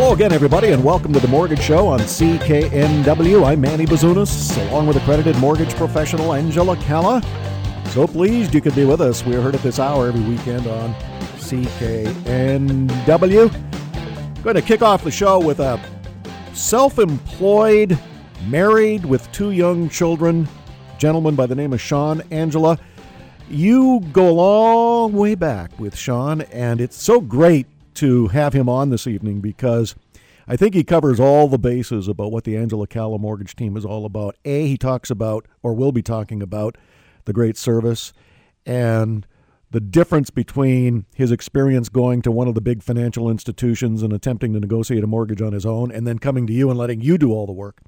Hello again, everybody, and welcome to the Mortgage Show on CKNW. I'm Manny Bazunas, along with accredited mortgage professional Angela Calla. So pleased you could be with us. We're heard at this hour every weekend on CKNW. Going to kick off the show with a self employed, married with two young children gentleman by the name of Sean Angela. You go a long way back with Sean, and it's so great to have him on this evening because I think he covers all the bases about what the Angela Calla mortgage team is all about. A, he talks about, or will be talking about, the great service and the difference between his experience going to one of the big financial institutions and attempting to negotiate a mortgage on his own and then coming to you and letting you do all the work.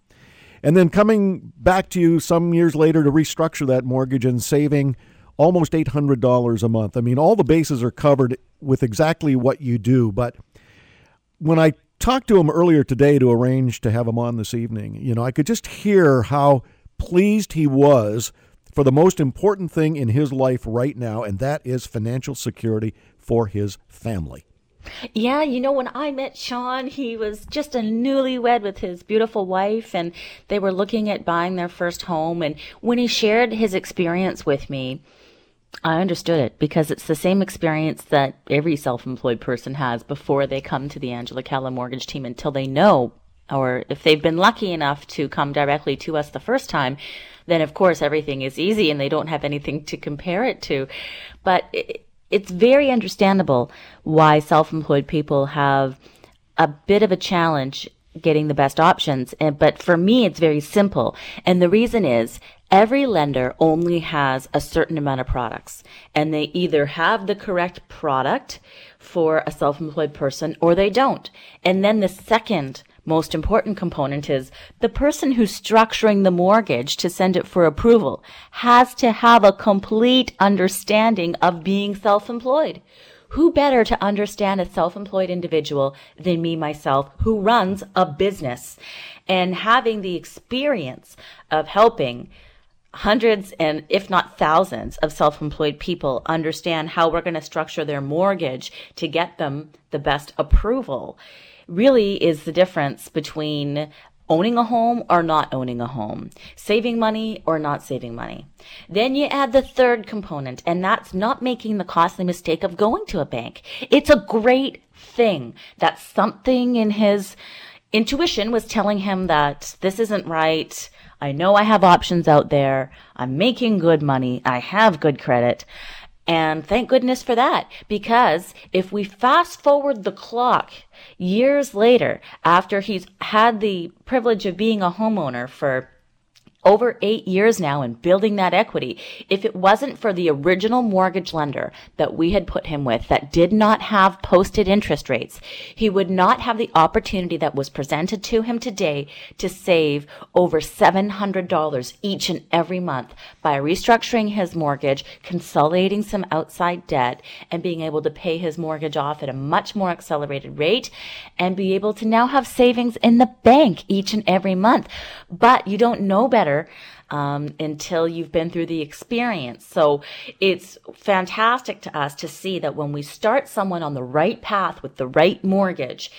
And then coming back to you some years later to restructure that mortgage and saving almost $800 a month. I mean, all the bases are covered with exactly what you do. But when I talked to him earlier today to arrange to have him on this evening, you know, I could just hear how pleased he was for the most important thing in his life right now, and that is financial security for his family. Yeah, you know, when I met Sean, he was just a newlywed with his beautiful wife, and they were looking at buying their first home. And when he shared his experience with me, I understood it because it's the same experience that every self employed person has before they come to the Angela Calla mortgage team until they know, or if they've been lucky enough to come directly to us the first time, then of course everything is easy and they don't have anything to compare it to. But it, it's very understandable why self employed people have a bit of a challenge getting the best options. But for me, it's very simple. And the reason is every lender only has a certain amount of products and they either have the correct product for a self-employed person or they don't. And then the second most important component is the person who's structuring the mortgage to send it for approval has to have a complete understanding of being self-employed. Who better to understand a self-employed individual than me myself who runs a business and having the experience of helping hundreds and if not thousands of self-employed people understand how we're going to structure their mortgage to get them the best approval really is the difference between owning a home or not owning a home, saving money or not saving money. Then you add the third component, and that's not making the costly mistake of going to a bank. It's a great thing that something in his intuition was telling him that this isn't right. I know I have options out there. I'm making good money. I have good credit. And thank goodness for that, because if we fast forward the clock years later, after he's had the privilege of being a homeowner for over eight years now in building that equity. If it wasn't for the original mortgage lender that we had put him with that did not have posted interest rates, he would not have the opportunity that was presented to him today to save over $700 each and every month by restructuring his mortgage, consolidating some outside debt, and being able to pay his mortgage off at a much more accelerated rate and be able to now have savings in the bank each and every month. But you don't know better um, until you've been through the experience. So it's fantastic to us to see that when we start someone on the right path with the right mortgage,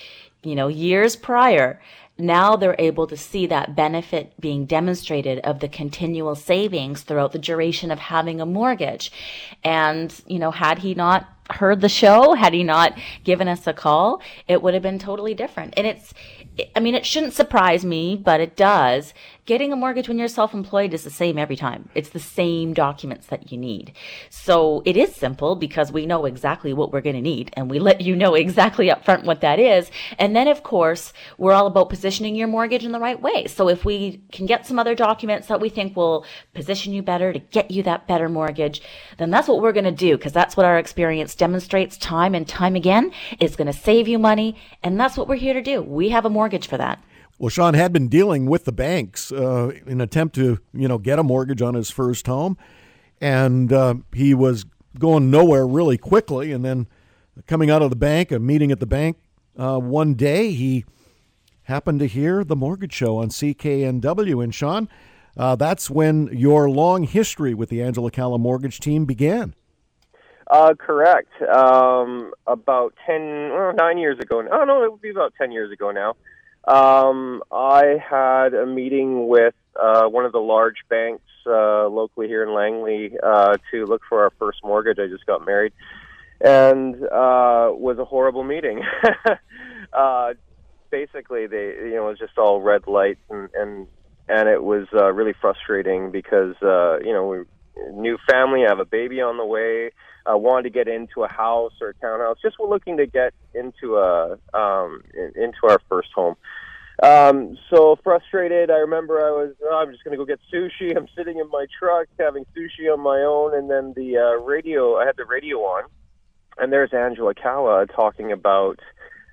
you know, years prior, now they're able to see that benefit being demonstrated of the continual savings throughout the duration of having a mortgage. And, you know, had he not heard the show, had he not given us a call, it would have been totally different. And it's, I mean, it shouldn't surprise me, but it does Getting a mortgage when you're self-employed is the same every time. It's the same documents that you need. So it is simple because we know exactly what we're going to need and we let you know exactly up front what that is. And then of course, we're all about positioning your mortgage in the right way. So if we can get some other documents that we think will position you better to get you that better mortgage, then that's what we're going to do because that's what our experience demonstrates time and time again. It's going to save you money and that's what we're here to do. We have a mortgage for that. Well, Sean had been dealing with the banks uh, in an attempt to, you know, get a mortgage on his first home, and uh, he was going nowhere really quickly. And then, coming out of the bank, a meeting at the bank uh, one day, he happened to hear the mortgage show on CKNW. And Sean, uh, that's when your long history with the Angela Calla mortgage team began. Uh, correct. Um, about ten, well, nine years ago. Oh no, it would be about ten years ago now. Um, I had a meeting with uh, one of the large banks uh, locally here in Langley uh, to look for our first mortgage. I just got married, and uh, was a horrible meeting. uh, basically, they you know it was just all red lights, and and and it was uh, really frustrating because uh, you know we new family, I have a baby on the way, uh, wanted to get into a house or a townhouse. Just we're looking to get into a um, in, into our first home. Um, so frustrated. I remember I was, oh, I'm just going to go get sushi. I'm sitting in my truck having sushi on my own, and then the uh, radio. I had the radio on, and there's Angela Calla talking about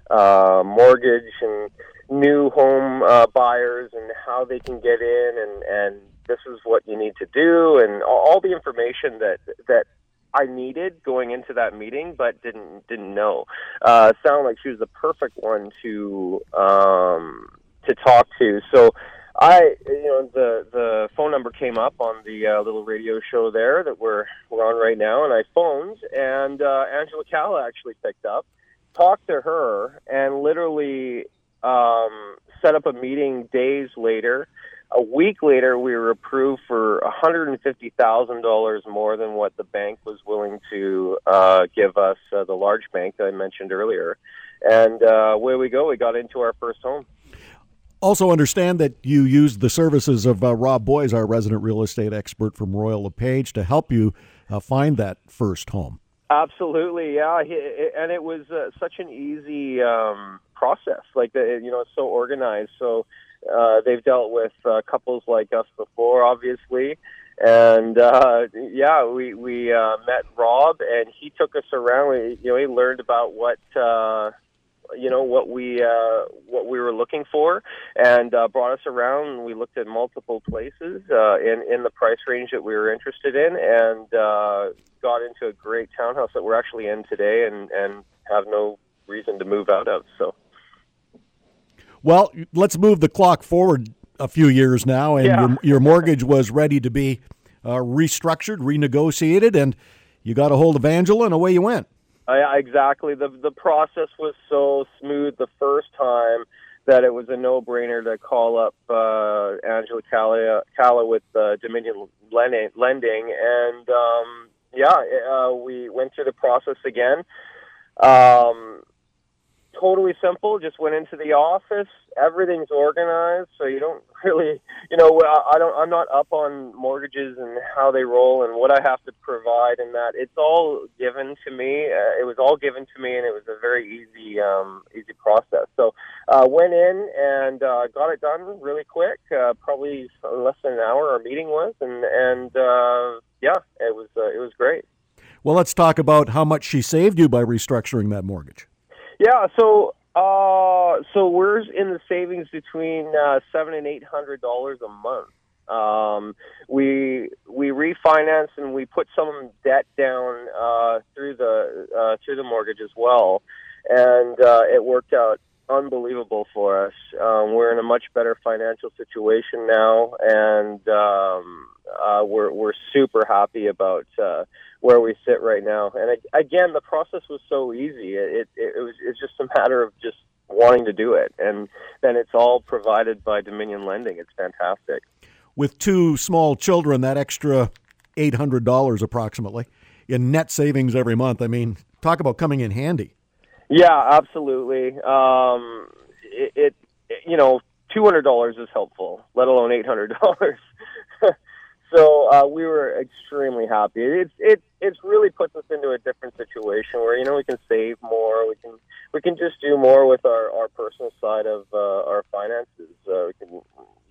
uh, mortgage and new home uh, buyers and how they can get in, and and this is what you need to do, and all the information that that I needed going into that meeting, but didn't didn't know. Uh, sounded like she was the perfect one to um, to talk to. So I, you know, the the phone number came up on the uh, little radio show there that we're we're on right now, and I phoned, and uh, Angela Calla actually picked up, talked to her, and literally um, set up a meeting days later a week later, we were approved for $150,000 more than what the bank was willing to uh, give us, uh, the large bank that I mentioned earlier. And uh, away we go. We got into our first home. Also, understand that you used the services of uh, Rob Boies, our resident real estate expert from Royal LePage, to help you uh, find that first home. Absolutely, yeah, and it was uh, such an easy um, process. Like you know, it's so organized. So uh, they've dealt with uh, couples like us before, obviously. And uh, yeah, we we uh, met Rob, and he took us around. We, you know, he learned about what uh, you know what we uh, what we were looking for, and uh, brought us around. We looked at multiple places uh, in in the price range that we were interested in, and uh, got into a great townhouse that we're actually in today, and and have no reason to move out of. So. Well, let's move the clock forward a few years now, and yeah. your, your mortgage was ready to be uh, restructured, renegotiated, and you got a hold of Angela, and away you went. Uh, exactly. The the process was so smooth the first time that it was a no brainer to call up uh, Angela Calla, Calla with uh, Dominion Lending, and um, yeah, uh, we went through the process again. Um, totally simple. Just went into the office. Everything's organized, so you don't really, you know, I don't. I'm not up on mortgages and how they roll and what I have to provide and that. It's all given to me. Uh, it was all given to me, and it was a very easy, um, easy process. So uh, went in and uh, got it done really quick. Uh, probably less than an hour. Our meeting was, and and uh, yeah, it was uh, it was great. Well, let's talk about how much she saved you by restructuring that mortgage. Yeah, so uh, so we're in the savings between uh, seven and eight hundred dollars a month. Um, we we refinanced and we put some debt down uh, through the uh, through the mortgage as well, and uh, it worked out unbelievable for us. Um, we're in a much better financial situation now, and um, uh, we're we're super happy about uh, where we sit right now. And again, the process was so easy. It, it, it was it's just a matter of just wanting to do it, and then it's all provided by Dominion Lending. It's fantastic. With two small children, that extra eight hundred dollars approximately in net savings every month. I mean, talk about coming in handy. Yeah, absolutely. Um, it, it you know, two hundred dollars is helpful, let alone eight hundred dollars. so uh, we were extremely happy. It's it it's really puts us into a different situation where you know we can save more, we can we can just do more with our our personal side of uh, our finances. Uh, we can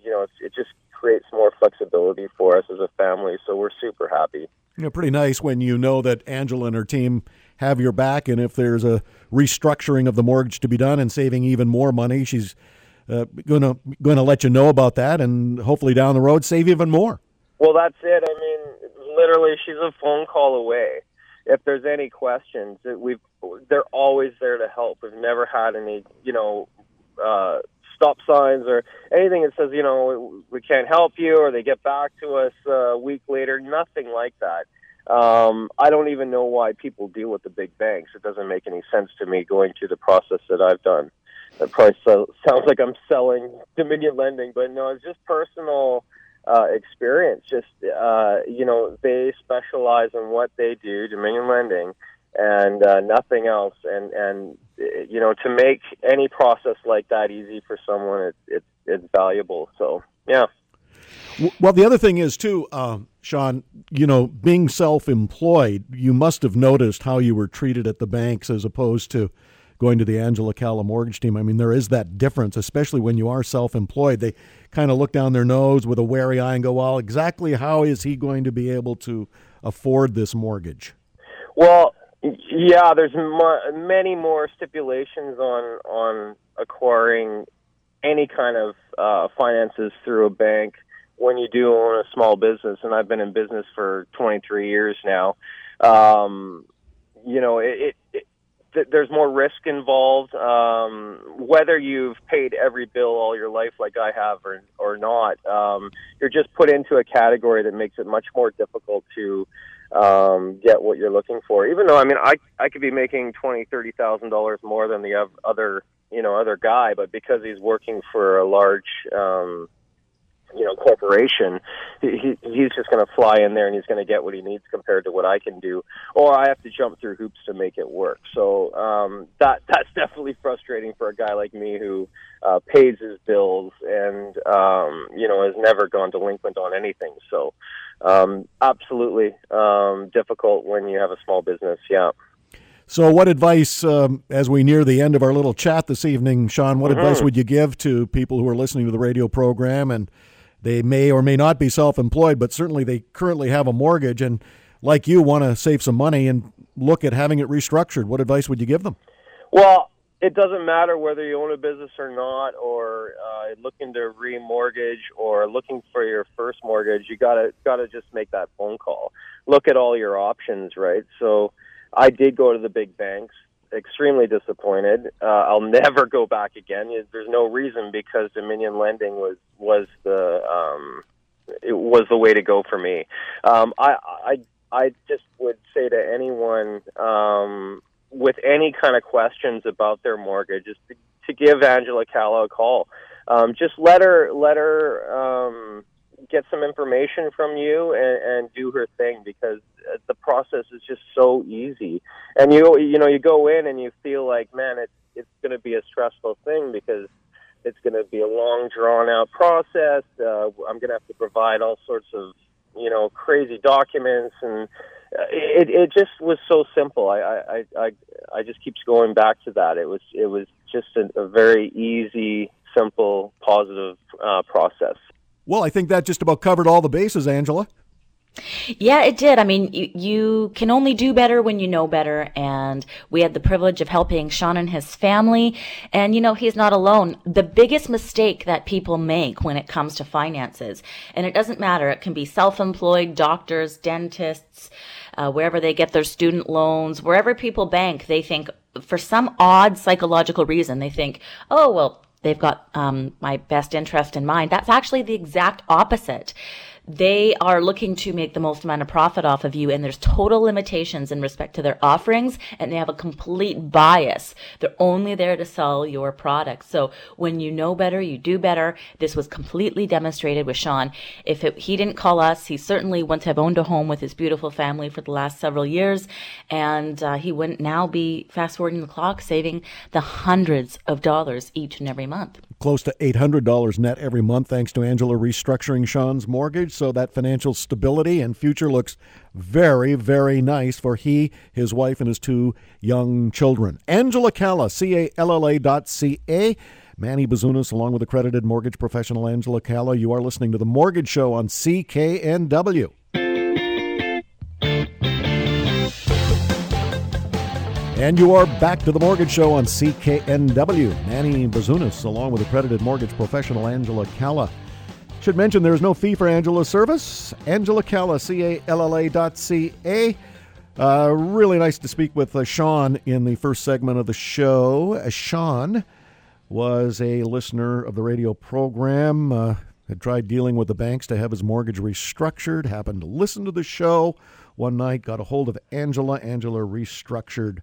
you know it just creates more flexibility for us as a family. So we're super happy. You know, pretty nice when you know that Angela and her team have your back, and if there's a restructuring of the mortgage to be done and saving even more money, she's uh, going to going to let you know about that, and hopefully down the road save even more. Well, that's it. I mean, literally, she's a phone call away. If there's any questions, we've they're always there to help. We've never had any, you know, uh, stop signs or anything that says, you know, we can't help you, or they get back to us uh, a week later. Nothing like that. Um, I don't even know why people deal with the big banks. It doesn't make any sense to me going through the process that I've done. That probably so, sounds like I'm selling Dominion Lending, but no, it's just personal uh, experience. Just uh, you know, they specialize in what they do, Dominion Lending, and uh, nothing else. And and you know, to make any process like that easy for someone, it, it it's valuable. So yeah. Well, the other thing is too, uh, Sean. You know, being self-employed, you must have noticed how you were treated at the banks as opposed to going to the Angela Calla mortgage team. I mean, there is that difference, especially when you are self-employed. They kind of look down their nose with a wary eye and go, "Well, exactly how is he going to be able to afford this mortgage?" Well, yeah, there's many more stipulations on on acquiring any kind of uh, finances through a bank when you do own a small business, and I've been in business for 23 years now. Um, you know, it, it, it, there's more risk involved. Um, whether you've paid every bill all your life, like I have, or or not, um, you're just put into a category that makes it much more difficult to um, get what you're looking for. Even though, I mean, I I could be making twenty, thirty thousand dollars more than the other you know other guy, but because he's working for a large um, you know corporation he, he's just going to fly in there and he's going to get what he needs compared to what I can do or I have to jump through hoops to make it work. So um that that's definitely frustrating for a guy like me who uh pays his bills and um you know has never gone delinquent on anything. So um absolutely um difficult when you have a small business. Yeah. So, what advice, um, as we near the end of our little chat this evening, Sean, what mm-hmm. advice would you give to people who are listening to the radio program and they may or may not be self employed, but certainly they currently have a mortgage and, like you, want to save some money and look at having it restructured? What advice would you give them? Well, it doesn't matter whether you own a business or not, or uh, looking to remortgage or looking for your first mortgage. You gotta gotta just make that phone call. Look at all your options, right? So I did go to the big banks. Extremely disappointed. Uh, I'll never go back again. There's no reason because Dominion Lending was was the um, it was the way to go for me. Um, I I I just would say to anyone um, with any kind of questions about their mortgage to, to give Angela Calla a call. Um, just let her let her um, get some information from you and, and do her thing because uh, the process is just so easy. And you you know you go in and you feel like man it's it's going to be a stressful thing because it's going to be a long drawn out process. Uh, I'm going to have to provide all sorts of you know crazy documents and uh, it it just was so simple. I I I I just keeps going back to that. It was it was just a, a very easy, simple, positive uh, process. Well, I think that just about covered all the bases, Angela. Yeah, it did. I mean, you, you, can only do better when you know better. And we had the privilege of helping Sean and his family. And, you know, he's not alone. The biggest mistake that people make when it comes to finances, and it doesn't matter, it can be self-employed, doctors, dentists, uh, wherever they get their student loans, wherever people bank, they think for some odd psychological reason, they think, oh, well, they've got um, my best interest in mind. That's actually the exact opposite they are looking to make the most amount of profit off of you and there's total limitations in respect to their offerings and they have a complete bias. They're only there to sell your product. So when you know better, you do better. This was completely demonstrated with Sean. If it, he didn't call us, he certainly wouldn't have owned a home with his beautiful family for the last several years and uh, he wouldn't now be fast forwarding the clock saving the hundreds of dollars each and every month. Close to $800 net every month thanks to Angela restructuring Sean's mortgage so that financial stability and future looks very, very nice for he, his wife, and his two young children. Angela Calla, C A L L A dot C A. Manny Bazunas, along with accredited mortgage professional Angela Calla. You are listening to The Mortgage Show on CKNW. And you are back to the Mortgage Show on CKNW. Manny Bazunas, along with accredited mortgage professional Angela Calla. Should mention there is no fee for Angela's service. Angela Calla, C A L L A dot C A. Uh, really nice to speak with uh, Sean in the first segment of the show. Uh, Sean was a listener of the radio program, uh, had tried dealing with the banks to have his mortgage restructured, happened to listen to the show, one night, got a hold of Angela. Angela restructured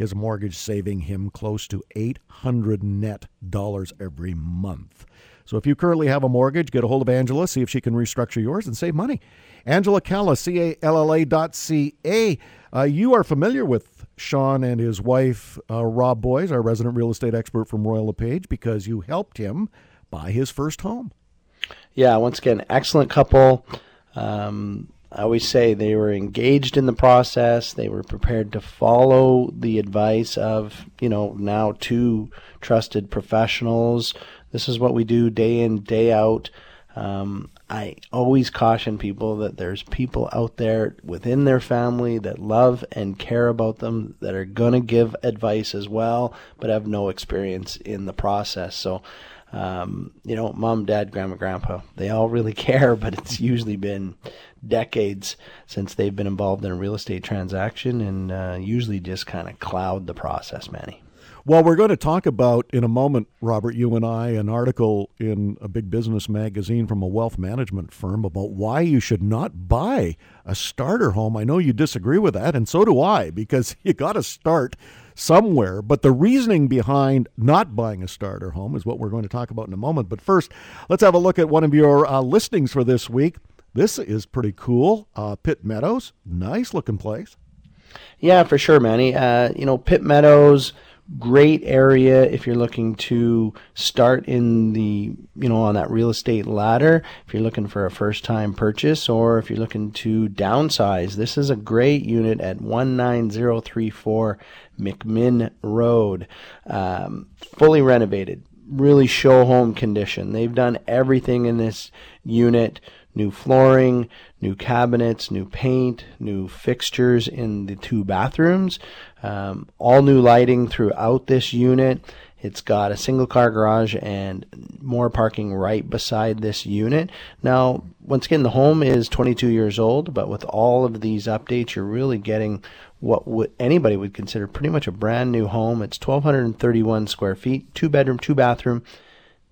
his mortgage, saving him close to 800 net dollars every month. So if you currently have a mortgage, get a hold of Angela, see if she can restructure yours and save money. Angela Calla, C A L L A dot C A. Uh, you are familiar with Sean and his wife, uh, Rob Boies, our resident real estate expert from Royal LePage, because you helped him buy his first home. Yeah, once again, excellent couple. Um, I always say they were engaged in the process. They were prepared to follow the advice of, you know, now two trusted professionals. This is what we do day in, day out. Um, I always caution people that there's people out there within their family that love and care about them that are going to give advice as well, but have no experience in the process. So, um, you know, mom, dad, grandma, grandpa, they all really care, but it's usually been decades since they've been involved in a real estate transaction and uh, usually just kind of cloud the process, Manny. Well, we're going to talk about in a moment, Robert, you and I, an article in a big business magazine from a wealth management firm about why you should not buy a starter home. I know you disagree with that, and so do I, because you got to start somewhere. But the reasoning behind not buying a starter home is what we're going to talk about in a moment. But first, let's have a look at one of your uh, listings for this week. This is pretty cool. Uh, Pitt Meadows, nice looking place. Yeah, for sure, Manny. Uh, you know, Pitt Meadows, great area if you're looking to start in the, you know, on that real estate ladder. If you're looking for a first time purchase or if you're looking to downsize, this is a great unit at 19034 McMinn Road. Um, fully renovated, really show home condition. They've done everything in this unit new flooring, new cabinets, new paint, new fixtures in the two bathrooms, um, all new lighting throughout this unit. It's got a single car garage and more parking right beside this unit. Now, once again, the home is 22 years old, but with all of these updates, you're really getting what would, anybody would consider pretty much a brand new home. It's 1,231 square feet, two bedroom, two bathroom.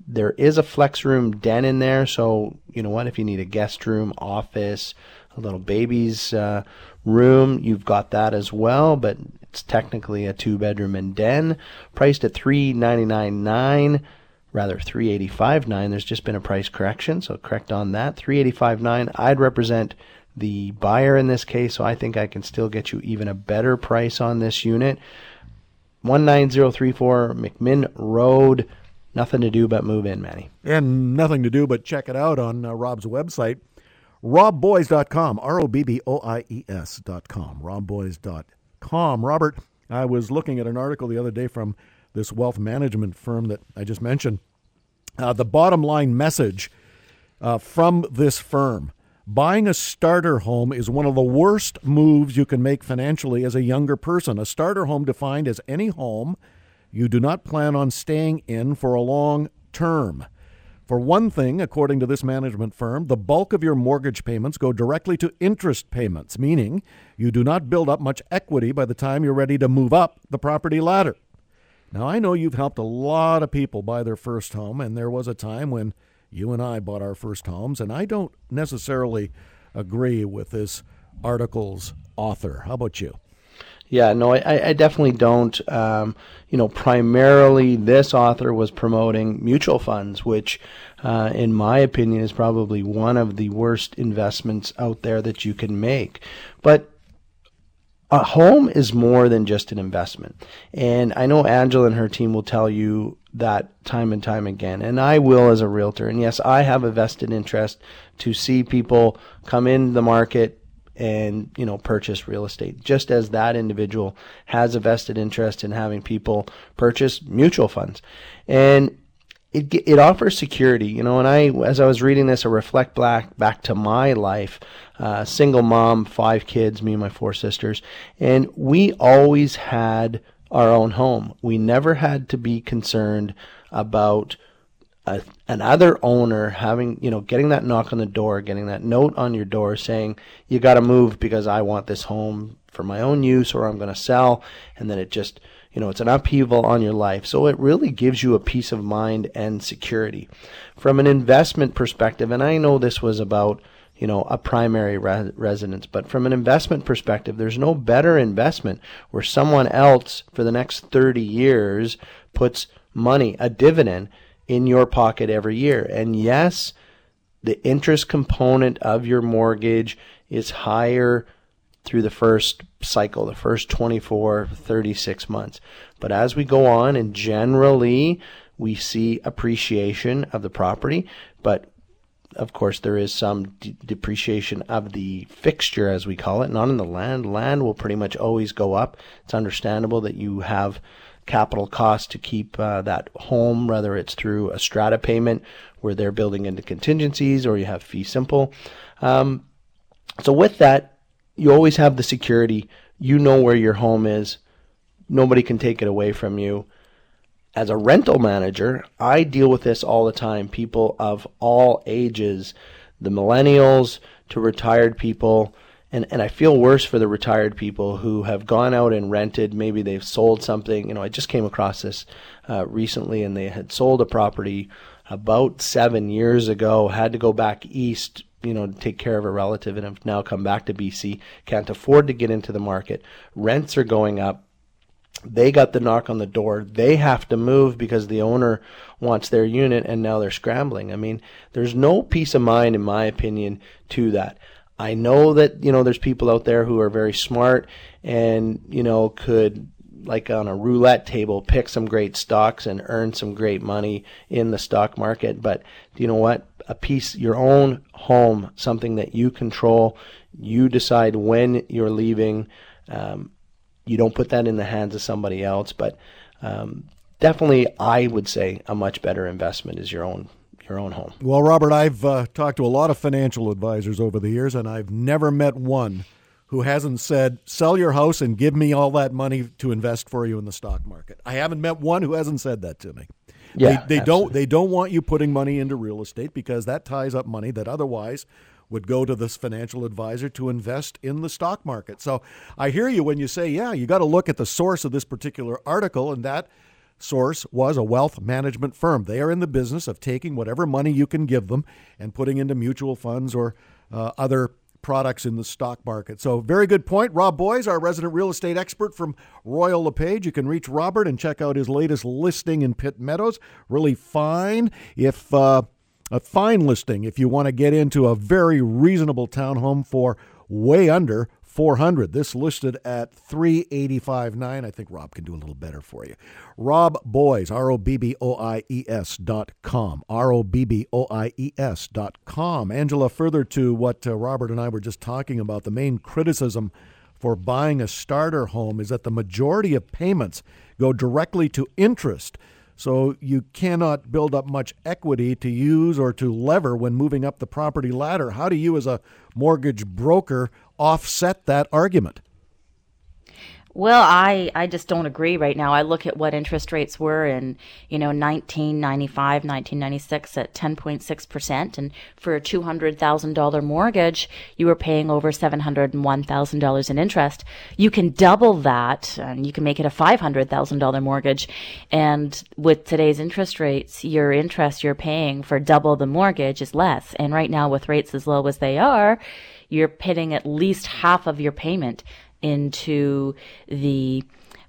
There is a flex room den in there, so you know what? If you need a guest room, office, a little baby's uh, room, you've got that as well. But it's technically a two bedroom and den, priced at three ninety nine nine, rather three eighty five nine. There's just been a price correction, so correct on that. Three eighty five nine. I'd represent the buyer in this case, so I think I can still get you even a better price on this unit. 19034 McMinn Road. Nothing to do but move in, Manny. And nothing to do but check it out on uh, Rob's website, robboies.com, R O B B O I E S.com, robboies.com. Robert, I was looking at an article the other day from this wealth management firm that I just mentioned. Uh, the bottom line message uh, from this firm buying a starter home is one of the worst moves you can make financially as a younger person. A starter home defined as any home you do not plan on staying in for a long term. For one thing, according to this management firm, the bulk of your mortgage payments go directly to interest payments, meaning you do not build up much equity by the time you're ready to move up the property ladder. Now, I know you've helped a lot of people buy their first home, and there was a time when you and I bought our first homes, and I don't necessarily agree with this article's author. How about you? Yeah, no, I, I definitely don't. Um, you know, primarily this author was promoting mutual funds, which, uh, in my opinion, is probably one of the worst investments out there that you can make. But a home is more than just an investment. And I know Angela and her team will tell you that time and time again. And I will as a realtor. And yes, I have a vested interest to see people come in the market and you know purchase real estate. Just as that individual has a vested interest in having people purchase mutual funds. And it it offers security you know and I as I was reading this I reflect back back to my life uh, single mom five kids me and my four sisters and we always had our own home. We never had to be concerned about a, another owner having, you know, getting that knock on the door, getting that note on your door saying, you got to move because I want this home for my own use or I'm going to sell. And then it just, you know, it's an upheaval on your life. So it really gives you a peace of mind and security. From an investment perspective, and I know this was about, you know, a primary re- residence. But from an investment perspective, there's no better investment where someone else for the next 30 years puts money, a dividend in your pocket every year. And yes, the interest component of your mortgage is higher through the first cycle, the first 24, 36 months. But as we go on, and generally we see appreciation of the property, but of course, there is some de- depreciation of the fixture, as we call it, not in the land. Land will pretty much always go up. It's understandable that you have capital cost to keep uh, that home, whether it's through a strata payment where they're building into contingencies or you have fee simple. Um, so, with that, you always have the security. You know where your home is, nobody can take it away from you as a rental manager, I deal with this all the time. People of all ages, the millennials to retired people. And, and I feel worse for the retired people who have gone out and rented. Maybe they've sold something. You know, I just came across this uh, recently and they had sold a property about seven years ago, had to go back east, you know, to take care of a relative and have now come back to BC, can't afford to get into the market. Rents are going up they got the knock on the door. They have to move because the owner wants their unit and now they're scrambling. I mean, there's no peace of mind, in my opinion, to that. I know that, you know, there's people out there who are very smart and, you know, could, like on a roulette table, pick some great stocks and earn some great money in the stock market. But do you know what? A piece, your own home, something that you control, you decide when you're leaving. Um, you don't put that in the hands of somebody else. But um, definitely, I would say a much better investment is your own your own home. Well, Robert, I've uh, talked to a lot of financial advisors over the years, and I've never met one who hasn't said, "Sell your house and give me all that money to invest for you in the stock market." I haven't met one who hasn't said that to me. Yeah, they, they don't. They don't want you putting money into real estate because that ties up money that otherwise would go to this financial advisor to invest in the stock market. So I hear you when you say, yeah, you got to look at the source of this particular article, and that source was a wealth management firm. They are in the business of taking whatever money you can give them and putting into mutual funds or uh, other products in the stock market. So, very good point. Rob Boies, our resident real estate expert from Royal LePage. You can reach Robert and check out his latest listing in Pitt Meadows. Really fine. If uh, a fine listing if you want to get into a very reasonable townhome for way under 400 this listed at 385.9 i think rob can do a little better for you. Rob Boies r-o-b-b-o-i-e-s dot com. R-o-b-b-o-i-e-s dot com. Angela further to what uh, robert and i were just talking about the main criticism for buying a starter home is that the majority of payments go directly to interest so you cannot build up much equity to use or to lever when moving up the property ladder. How do you, as a mortgage broker, offset that argument? Well, I, I just don't agree right now. I look at what interest rates were in, you know, 1995, 1996 at 10.6%. And for a $200,000 mortgage, you were paying over $701,000 in interest. You can double that and you can make it a $500,000 mortgage. And with today's interest rates, your interest you're paying for double the mortgage is less. And right now with rates as low as they are, you're paying at least half of your payment into the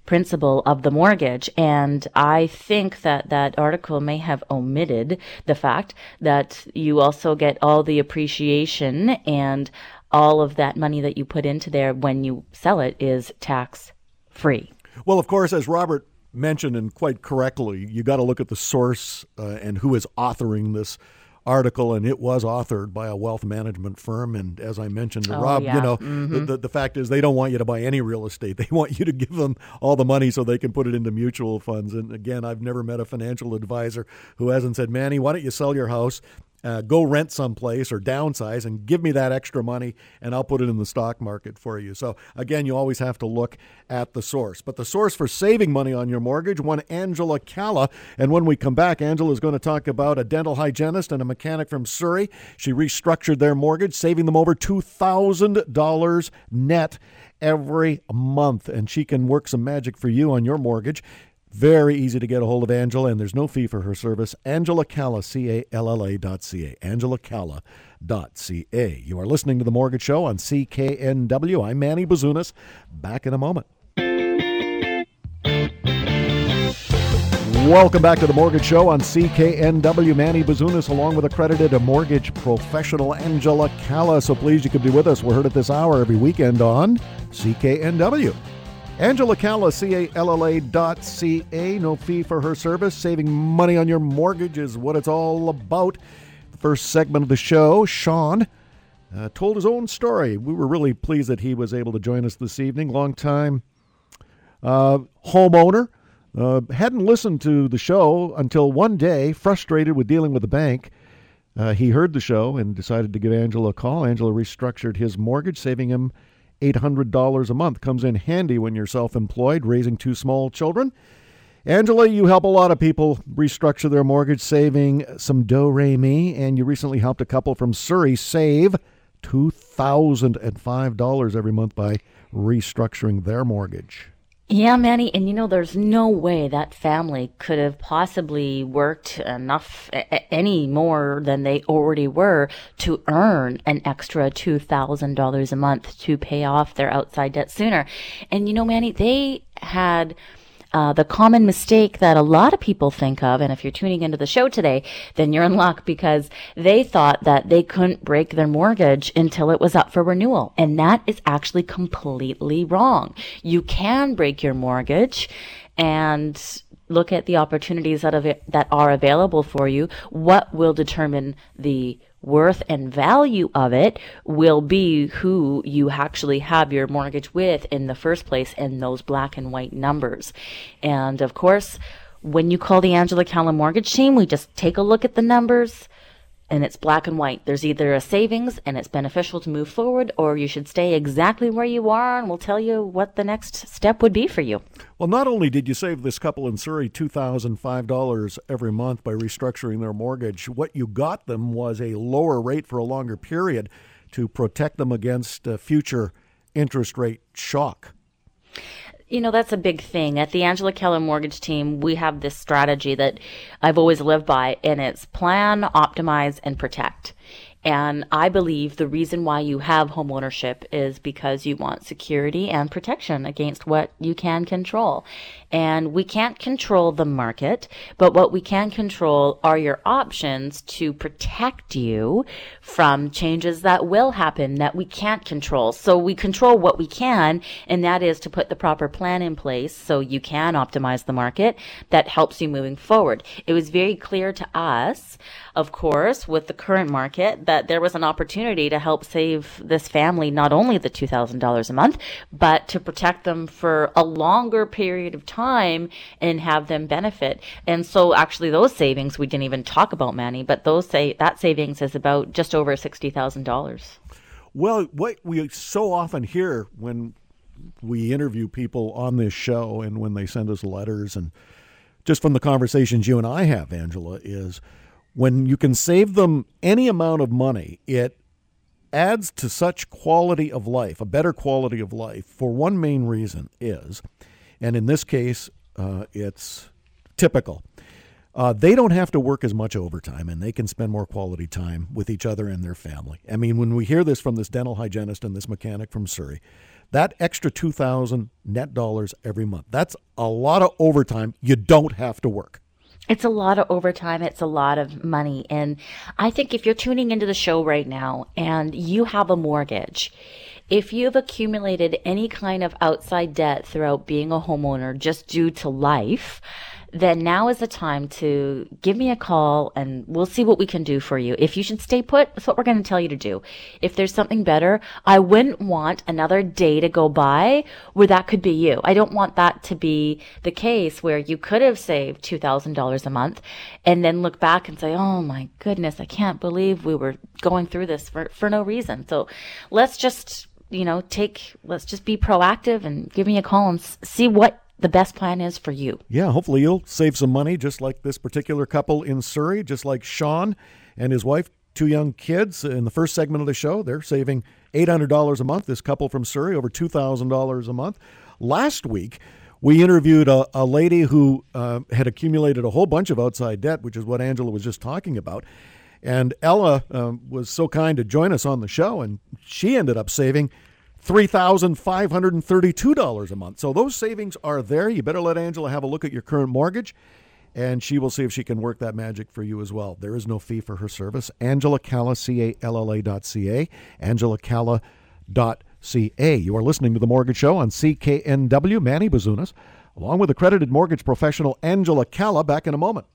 principal of the mortgage. And I think that that article may have omitted the fact that you also get all the appreciation and all of that money that you put into there when you sell it is tax free. Well, of course, as Robert mentioned and quite correctly, you got to look at the source uh, and who is authoring this article, and it was authored by a wealth management firm. And as I mentioned to Oh, Rob, yeah. you know, Mhm. the, the, the fact is they don't want you to buy any real estate. They want you to give them all the money so they can put it into mutual funds. And again, I've never met a financial advisor who hasn't said, Manny, why don't you sell your house? Uh, go rent someplace or downsize and give me that extra money and I'll put it in the stock market for you. So, again, you always have to look at the source. But the source for saving money on your mortgage, one Angela Calla. And when we come back, Angela is going to talk about a dental hygienist and a mechanic from Surrey. She restructured their mortgage, saving them over $2,000 net every month. And she can work some magic for you on your mortgage. Very easy to get a hold of Angela, and there's no fee for her service. Angela Calla, C A L L A dot C A. Angela Calla dot C A. You are listening to The Mortgage Show on CKNW. I'm Manny Bazunas. Back in a moment. Welcome back to the Mortgage Show on CKNW. Manny Bazunas, along with accredited mortgage professional Angela Calla. So please, you could be with us. We're heard at this hour every weekend on CKNW. Angela Calla, C-A-L-L-A dot C-A. No fee for her service. Saving money on your mortgage is what it's all about. The first segment of the show, Sean uh, told his own story. We were really pleased that he was able to join us this evening. Long time uh, homeowner uh, hadn't listened to the show until one day, frustrated with dealing with the bank. Uh, he heard the show and decided to give Angela a call. Angela restructured his mortgage, saving him $800 a month. Comes in handy when you're self employed, raising two small children. Angela, you help a lot of people restructure their mortgage, saving some do re mi, and you recently helped a couple from Surrey save $2,005 every month by restructuring their mortgage. Yeah, Manny, and you know, there's no way that family could have possibly worked enough, a- any more than they already were to earn an extra $2,000 a month to pay off their outside debt sooner. And you know, Manny, they had uh, the common mistake that a lot of people think of, and if you're tuning into the show today, then you're in luck because they thought that they couldn't break their mortgage until it was up for renewal. And that is actually completely wrong. You can break your mortgage and look at the opportunities that, av- that are available for you. What will determine the worth and value of it will be who you actually have your mortgage with in the first place in those black and white numbers. And of course, when you call the Angela Calla mortgage team, we just take a look at the numbers and it's black and white. There's either a savings and it's beneficial to move forward, or you should stay exactly where you are, and we'll tell you what the next step would be for you. Well, not only did you save this couple in Surrey $2,005 every month by restructuring their mortgage, what you got them was a lower rate for a longer period to protect them against future interest rate shock. You know, that's a big thing. At the Angela Calla Mortgage Team, we have this strategy that I've always lived by, and it's plan, optimize, and protect. And I believe the reason why you have homeownership is because you want security and protection against what you can control. And we can't control the market, but what we can control are your options to protect you from changes that will happen that we can't control. So we control what we can, and that is to put the proper plan in place so you can optimize the market that helps you moving forward. It was very clear to us, of course, with the current market that there was an opportunity to help save this family not only the $2,000 a month, but to protect them for a longer period of time and have them benefit. And so actually those savings we didn't even talk about Manny, but those say that savings is about just over $60,000. Well, what we so often hear when we interview people on this show and when they send us letters and just from the conversations you and I have, Angela, is when you can save them any amount of money, it adds to such quality of life, a better quality of life, for one main reason is, and in this case, uh, it's typical. Uh, they don't have to work as much overtime and they can spend more quality time with each other and their family. I mean, when we hear this from this dental hygienist and this mechanic from Surrey, that extra 2000 net dollars every month, that's a lot of overtime. You don't have to work. It's a lot of overtime. It's a lot of money. And I think if you're tuning into the show right now and you have a mortgage, if you've accumulated any kind of outside debt throughout being a homeowner just due to life, then now is the time to give me a call and we'll see what we can do for you. If you should stay put, that's what we're going to tell you to do. If there's something better, I wouldn't want another day to go by where that could be you. I don't want that to be the case where you could have saved $2,000 a month and then look back and say, oh my goodness, I can't believe we were going through this for, for no reason. So let's just, you know, take, let's just be proactive and give me a call and see what the best plan is for you. Yeah, hopefully you'll save some money, just like this particular couple in Surrey, just like Sean and his wife, two young kids. In the first segment of the show, they're saving $800 a month. This couple from Surrey, over $2,000 a month. Last week, we interviewed a, a lady who uh, had accumulated a whole bunch of outside debt, which is what Angela was just talking about. And Ella um, was so kind to join us on the show, and she ended up saving $3,532 a month. So those savings are there. You better let Angela have a look at your current mortgage, and she will see if she can work that magic for you as well. There is no fee for her service. Angela Calla, C-A-L-L-A dot C-A, Angela Calla dot C-A. You are listening to The Mortgage Show on CKNW. Manny Bazunas, along with accredited mortgage professional Angela Calla, back in a moment.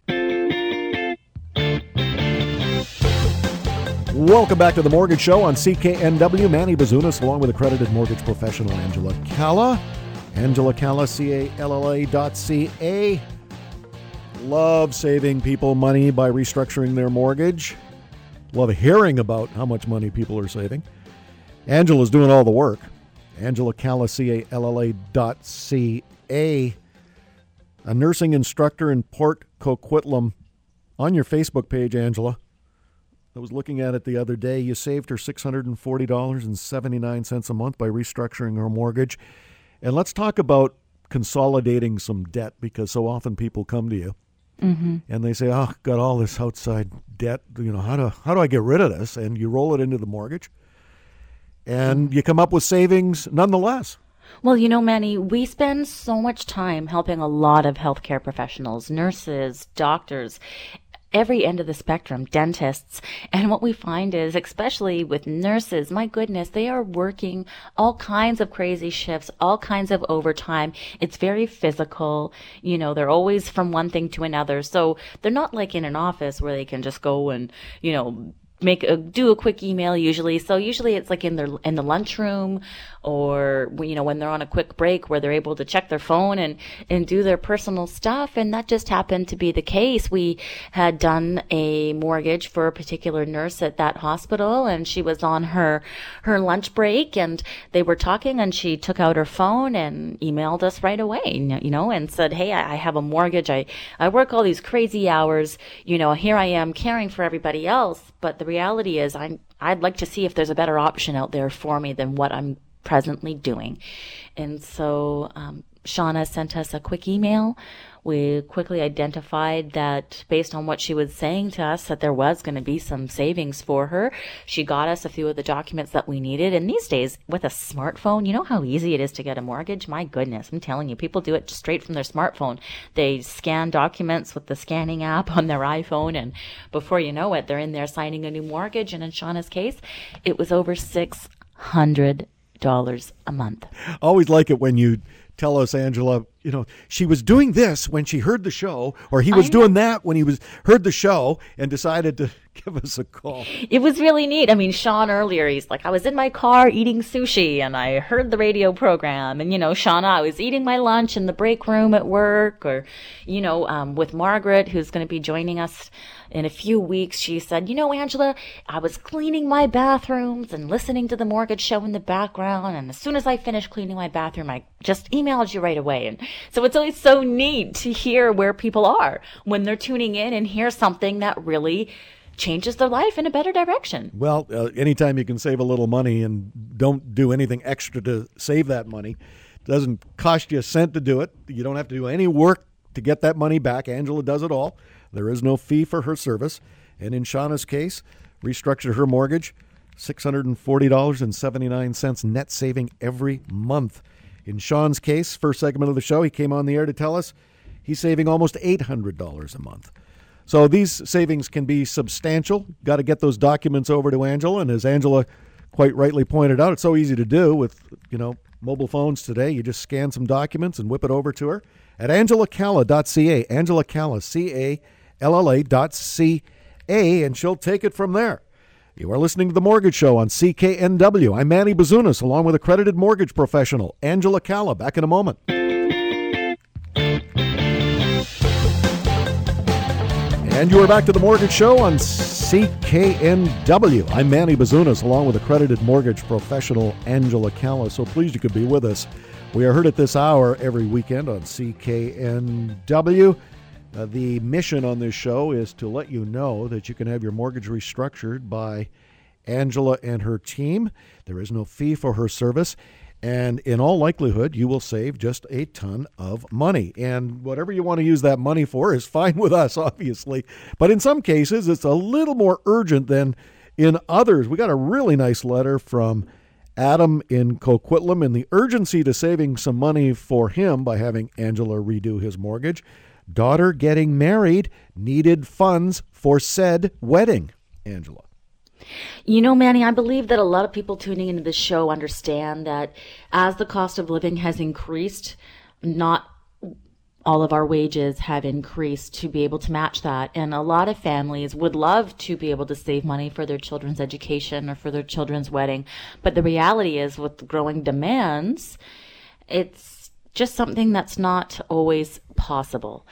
Welcome back to the Mortgage Show on CKNW. Manny Bazunas, along with accredited mortgage professional Angela Calla. Angela Calla, C-A-L-L-A dot C-A. Love saving people money by restructuring their mortgage. Love hearing about how much money people are saving. Angela's doing all the work. Angela Calla, C-A-L-L-A dot C-A. A nursing instructor in Port Coquitlam. On your Facebook page, Angela, I was looking at it the other day. You saved her $640.79 a month by restructuring her mortgage. And let's talk about consolidating some debt because so often people come to you Mm-hmm. and they say, "Oh, got all this outside debt. You know, how do how do I get rid of this?" And you roll it into the mortgage, and you come up with savings nonetheless. Well, you know, Manny, we spend so much time helping a lot of healthcare professionals, nurses, doctors, every end of the spectrum, dentists. And what we find is, especially with nurses, my goodness, they are working all kinds of crazy shifts, all kinds of overtime. It's very physical. You know, they're always from one thing to another. So they're not like in an office where they can just go and, you know, make a do a quick email usually. So usually it's like in their in the lunchroom or you know when they're on a quick break where they're able to check their phone and and do their personal stuff. And that just happened to be the case. We had done a mortgage for a particular nurse at that hospital and she was on her her lunch break and they were talking and she took out her phone and emailed us right away you know and said hey i, have a mortgage. I i work all these crazy hours. You know here i am caring for everybody else but the reality is i I'd like to see if there's a better option out there for me than what I'm presently doing. And so um, Shauna sent us a quick email. We quickly identified that based on what she was saying to us, that there was going to be some savings for her. She got us a few of the documents that we needed. And these days, with a smartphone, you know how easy it is to get a mortgage? My goodness, I'm telling you, people do it straight from their smartphone. They scan documents with the scanning app on their iPhone, and before you know it, they're in there signing a new mortgage. And in Shauna's case, it was over six hundred dollars a month. Always like it when you tell us, Angela, you know, she was doing this when she heard the show, or he was doing that when he was heard the show and decided to give us a call. It was really neat. I mean, Sean earlier, he's like, I was in my car eating sushi and I heard the radio program. And, you know, Shauna, I was eating my lunch in the break room at work or, you know, um, with Margaret, who's going to be joining us in a few weeks. She said, you know, Angela, I was cleaning my bathrooms and listening to the mortgage show in the background. And as soon as I finished cleaning my bathroom, I just emailed you right away. And so it's always so neat to hear where people are when they're tuning in and hear something that really changes their life in a better direction. Well, uh, anytime you can save a little money and don't do anything extra to save that money, doesn't cost you a cent to do it. You don't have to do any work to get that money back. Angela does it all. There is no fee for her service. And in Shauna's case, restructured her mortgage, $640.79 net saving every month. In Sean's case, first segment of the show, he came on the air to tell us he's saving almost $800 a month. So these savings can be substantial. Got to get those documents over to Angela, and as Angela quite rightly pointed out, it's so easy to do with you know mobile phones today. You just scan some documents and whip it over to her at angelacalla.ca. Angela Calla, C A L L A dot C A, and she'll take it from there. You are listening to The Mortgage Show on CKNW. I'm Manny Bazunas, along with accredited mortgage professional Angela Calla. Back in a moment. And you are back to the Mortgage Show on CKNW. I'm Manny Bazunas, along with accredited mortgage professional Angela Calla. So pleased you could be with us. We are heard at this hour every weekend on CKNW. Uh, the mission on this show is to let you know that you can have your mortgage restructured by Angela and her team. There is no fee for her service. And in all likelihood, you will save just a ton of money. And whatever you want to use that money for is fine with us, obviously. But in some cases, it's a little more urgent than in others. We got a really nice letter from Adam in Coquitlam and the urgency to saving some money for him by having Angela redo his mortgage. Daughter getting married needed funds for said wedding. Angela. You know, Manny, I believe that a lot of people tuning into this show understand that as the cost of living has increased, not all of our wages have increased to be able to match that. And a lot of families would love to be able to save money for their children's education or for their children's wedding. But the reality is, with growing demands, it's just something that's not always possible.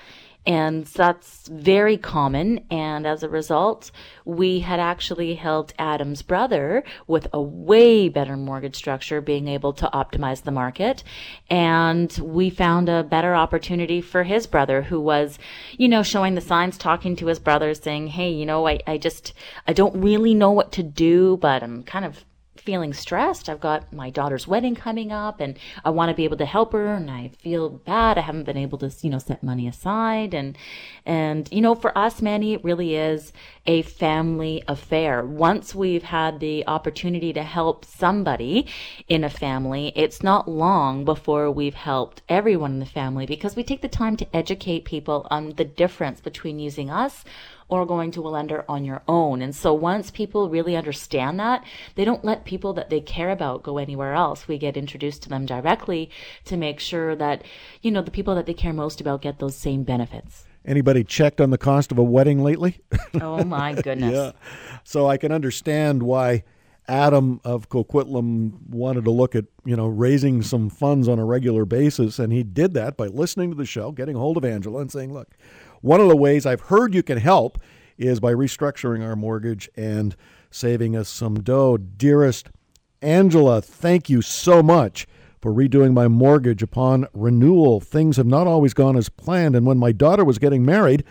And that's very common. And as a result, we had actually helped Adam's brother with a way better mortgage structure, being able to optimize the market. And we found a better opportunity for his brother who was, you know, showing the signs, talking to his brother saying, Hey, you know, I, I just, I don't really know what to do, but I'm kind of feeling stressed. I've got my daughter's wedding coming up and I want to be able to help her and I feel bad. I haven't been able to, you know, set money aside and, and, you know, for us, Manny, it really is a family affair. Once we've had the opportunity to help somebody in a family, it's not long before we've helped everyone in the family because we take the time to educate people on the difference between using us or going to a lender on your own. And so once people really understand that, they don't let people that they care about go anywhere else. We get introduced to them directly to make sure that, you know, the people that they care most about get those same benefits. Anybody checked on the cost of a wedding lately? Oh my goodness. yeah. So I can understand why Adam of Coquitlam wanted to look at, you know, raising some funds on a regular basis and he did that by listening to the show, getting hold of Angela and saying, "Look, one of the ways I've heard you can help is by restructuring our mortgage and saving us some dough. Dearest Angela, thank you so much for redoing my mortgage upon renewal. Things have not always gone as planned, and when my daughter was getting married,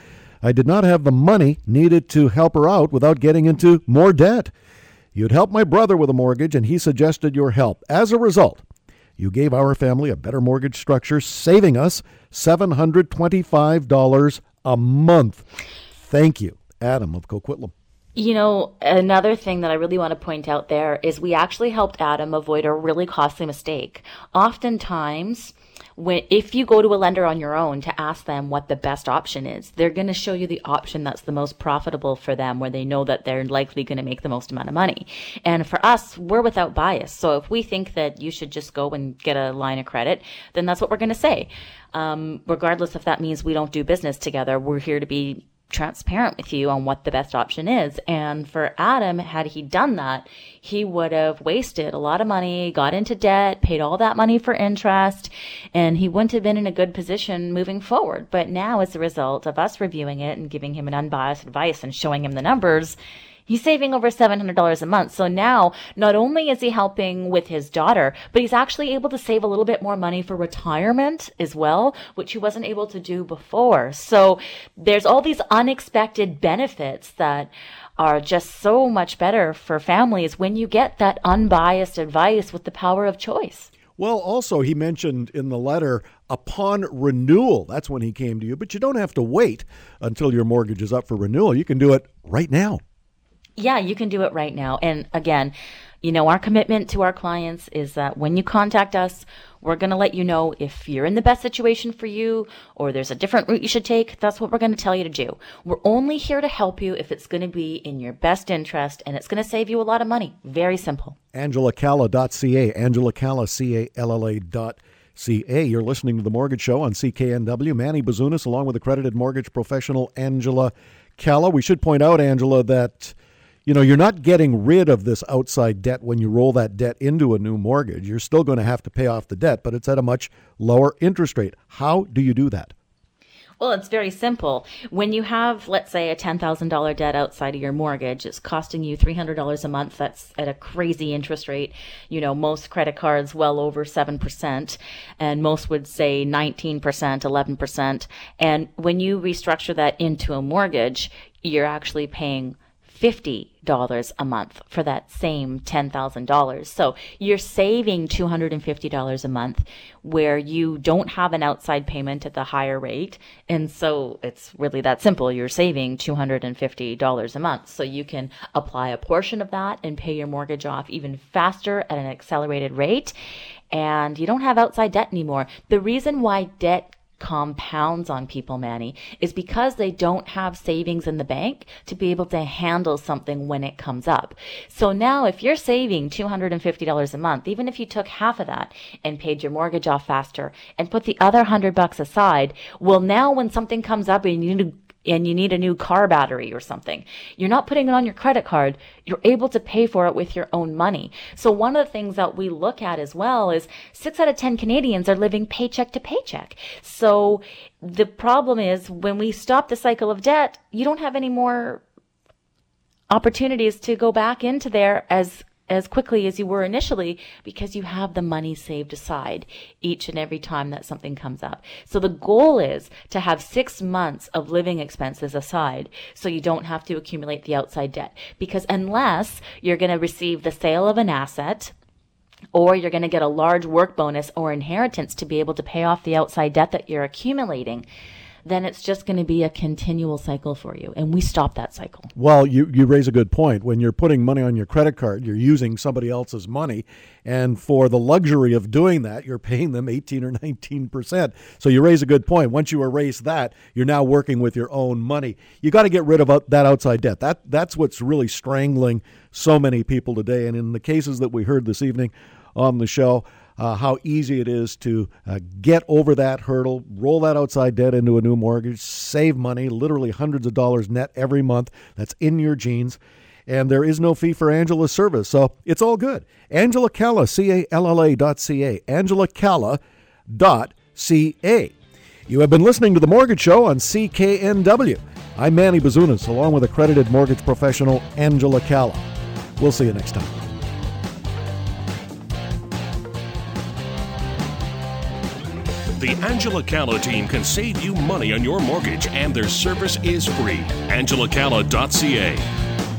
I did not have the money needed to help her out without getting into more debt. You'd help my brother with a mortgage, and he suggested your help. As a result, you gave our family a better mortgage structure, saving us $725 a month. Thank you, Adam of Coquitlam. You know, another thing that I really want to point out there is we actually helped Adam avoid a really costly mistake. Oftentimes, when if you go to a lender on your own to ask them what the best option is, they're going to show you the option that's the most profitable for them where they know that they're likely going to make the most amount of money. And for us, we're without bias. So if we think that you should just go and get a line of credit, then that's what we're going to say. Um, regardless if that means we don't do business together, we're here to be transparent with you on what the best option is. And for Adam, had he done that, he would have wasted a lot of money, got into debt, paid all that money for interest, and he wouldn't have been in a good position moving forward. But now, as a result of us reviewing it and giving him an unbiased advice and showing him the numbers, He's saving over $700 a month. So now, not only is he helping with his daughter, but he's actually able to save a little bit more money for retirement as well, which he wasn't able to do before. So there's all these unexpected benefits that are just so much better for families when you get that unbiased advice with the power of choice. Well, also, he mentioned in the letter upon renewal. That's when he came to you, but you don't have to wait until your mortgage is up for renewal. You can do it right now. Yeah, you can do it right now. And again, you know, our commitment to our clients is that when you contact us, we're going to let you know if you're in the best situation for you or there's a different route you should take. That's what we're going to tell you to do. We're only here to help you if it's going to be in your best interest and it's going to save you a lot of money. Very simple. AngelaCalla.ca, AngelaCalla, C-A-L-L-A dot C-A. You're listening to The Mortgage Show on CKNW. Manny Bazunas along with accredited mortgage professional Angela Calla. We should point out, Angela, that you know, you're not getting rid of this outside debt when you roll that debt into a new mortgage. You're still going to have to pay off the debt, but it's at a much lower interest rate. How do you do that? Well, it's very simple. When you have, let's say, a $10,000 debt outside of your mortgage, it's costing you $300 a month. That's at a crazy interest rate. You know, most credit cards well over 7%, and most would say 19%, 11%. And when you restructure that into a mortgage, you're actually paying $50 a month for that same $10,000. So you're saving $250 a month where you don't have an outside payment at the higher rate. And so it's really that simple. You're saving $250 a month. So you can apply a portion of that and pay your mortgage off even faster at an accelerated rate. And you don't have outside debt anymore. The reason why debt compounds on people, Manny, is because they don't have savings in the bank to be able to handle something when it comes up. So now if you're saving $250 a month, even if you took half of that and paid your mortgage off faster and put the other hundred bucks aside, well, now when something comes up and you need to and you need a new car battery or something. You're not putting it on your credit card. You're able to pay for it with your own money. So one of the things that we look at as well is six out of 10 Canadians are living paycheck to paycheck. So the problem is when we stop the cycle of debt, you don't have any more opportunities to go back into there as as quickly as you were initially because you have the money saved aside each and every time that something comes up. So the goal is to have six months of living expenses aside so you don't have to accumulate the outside debt. Because unless you're going to receive the sale of an asset, or you're going to get a large work bonus or inheritance to be able to pay off the outside debt that you're accumulating then it's just going to be a continual cycle for you. And we stop that cycle. Well, you, you raise a good point. When you're putting money on your credit card, you're using somebody else's money. And for the luxury of doing that, you're paying them 18 or 19%. So you raise a good point. Once you erase that, you're now working with your own money. You got to get rid of that outside debt. That, that's what's really strangling so many people today. And in the cases that we heard this evening on the show, uh, how easy it is to uh, get over that hurdle, roll that outside debt into a new mortgage, save money, literally hundreds of dollars net every month. That's in your jeans. And there is no fee for Angela's service. So it's all good. Angela Calla, C A L L A dot C A. Angela Calla dot C A. You have been listening to The Mortgage Show on CKNW. I'm Manny Bazunas, along with accredited mortgage professional Angela Calla. We'll see you next time. The Angela Calla team can save you money on your mortgage, and their service is free. AngelaCalla.ca.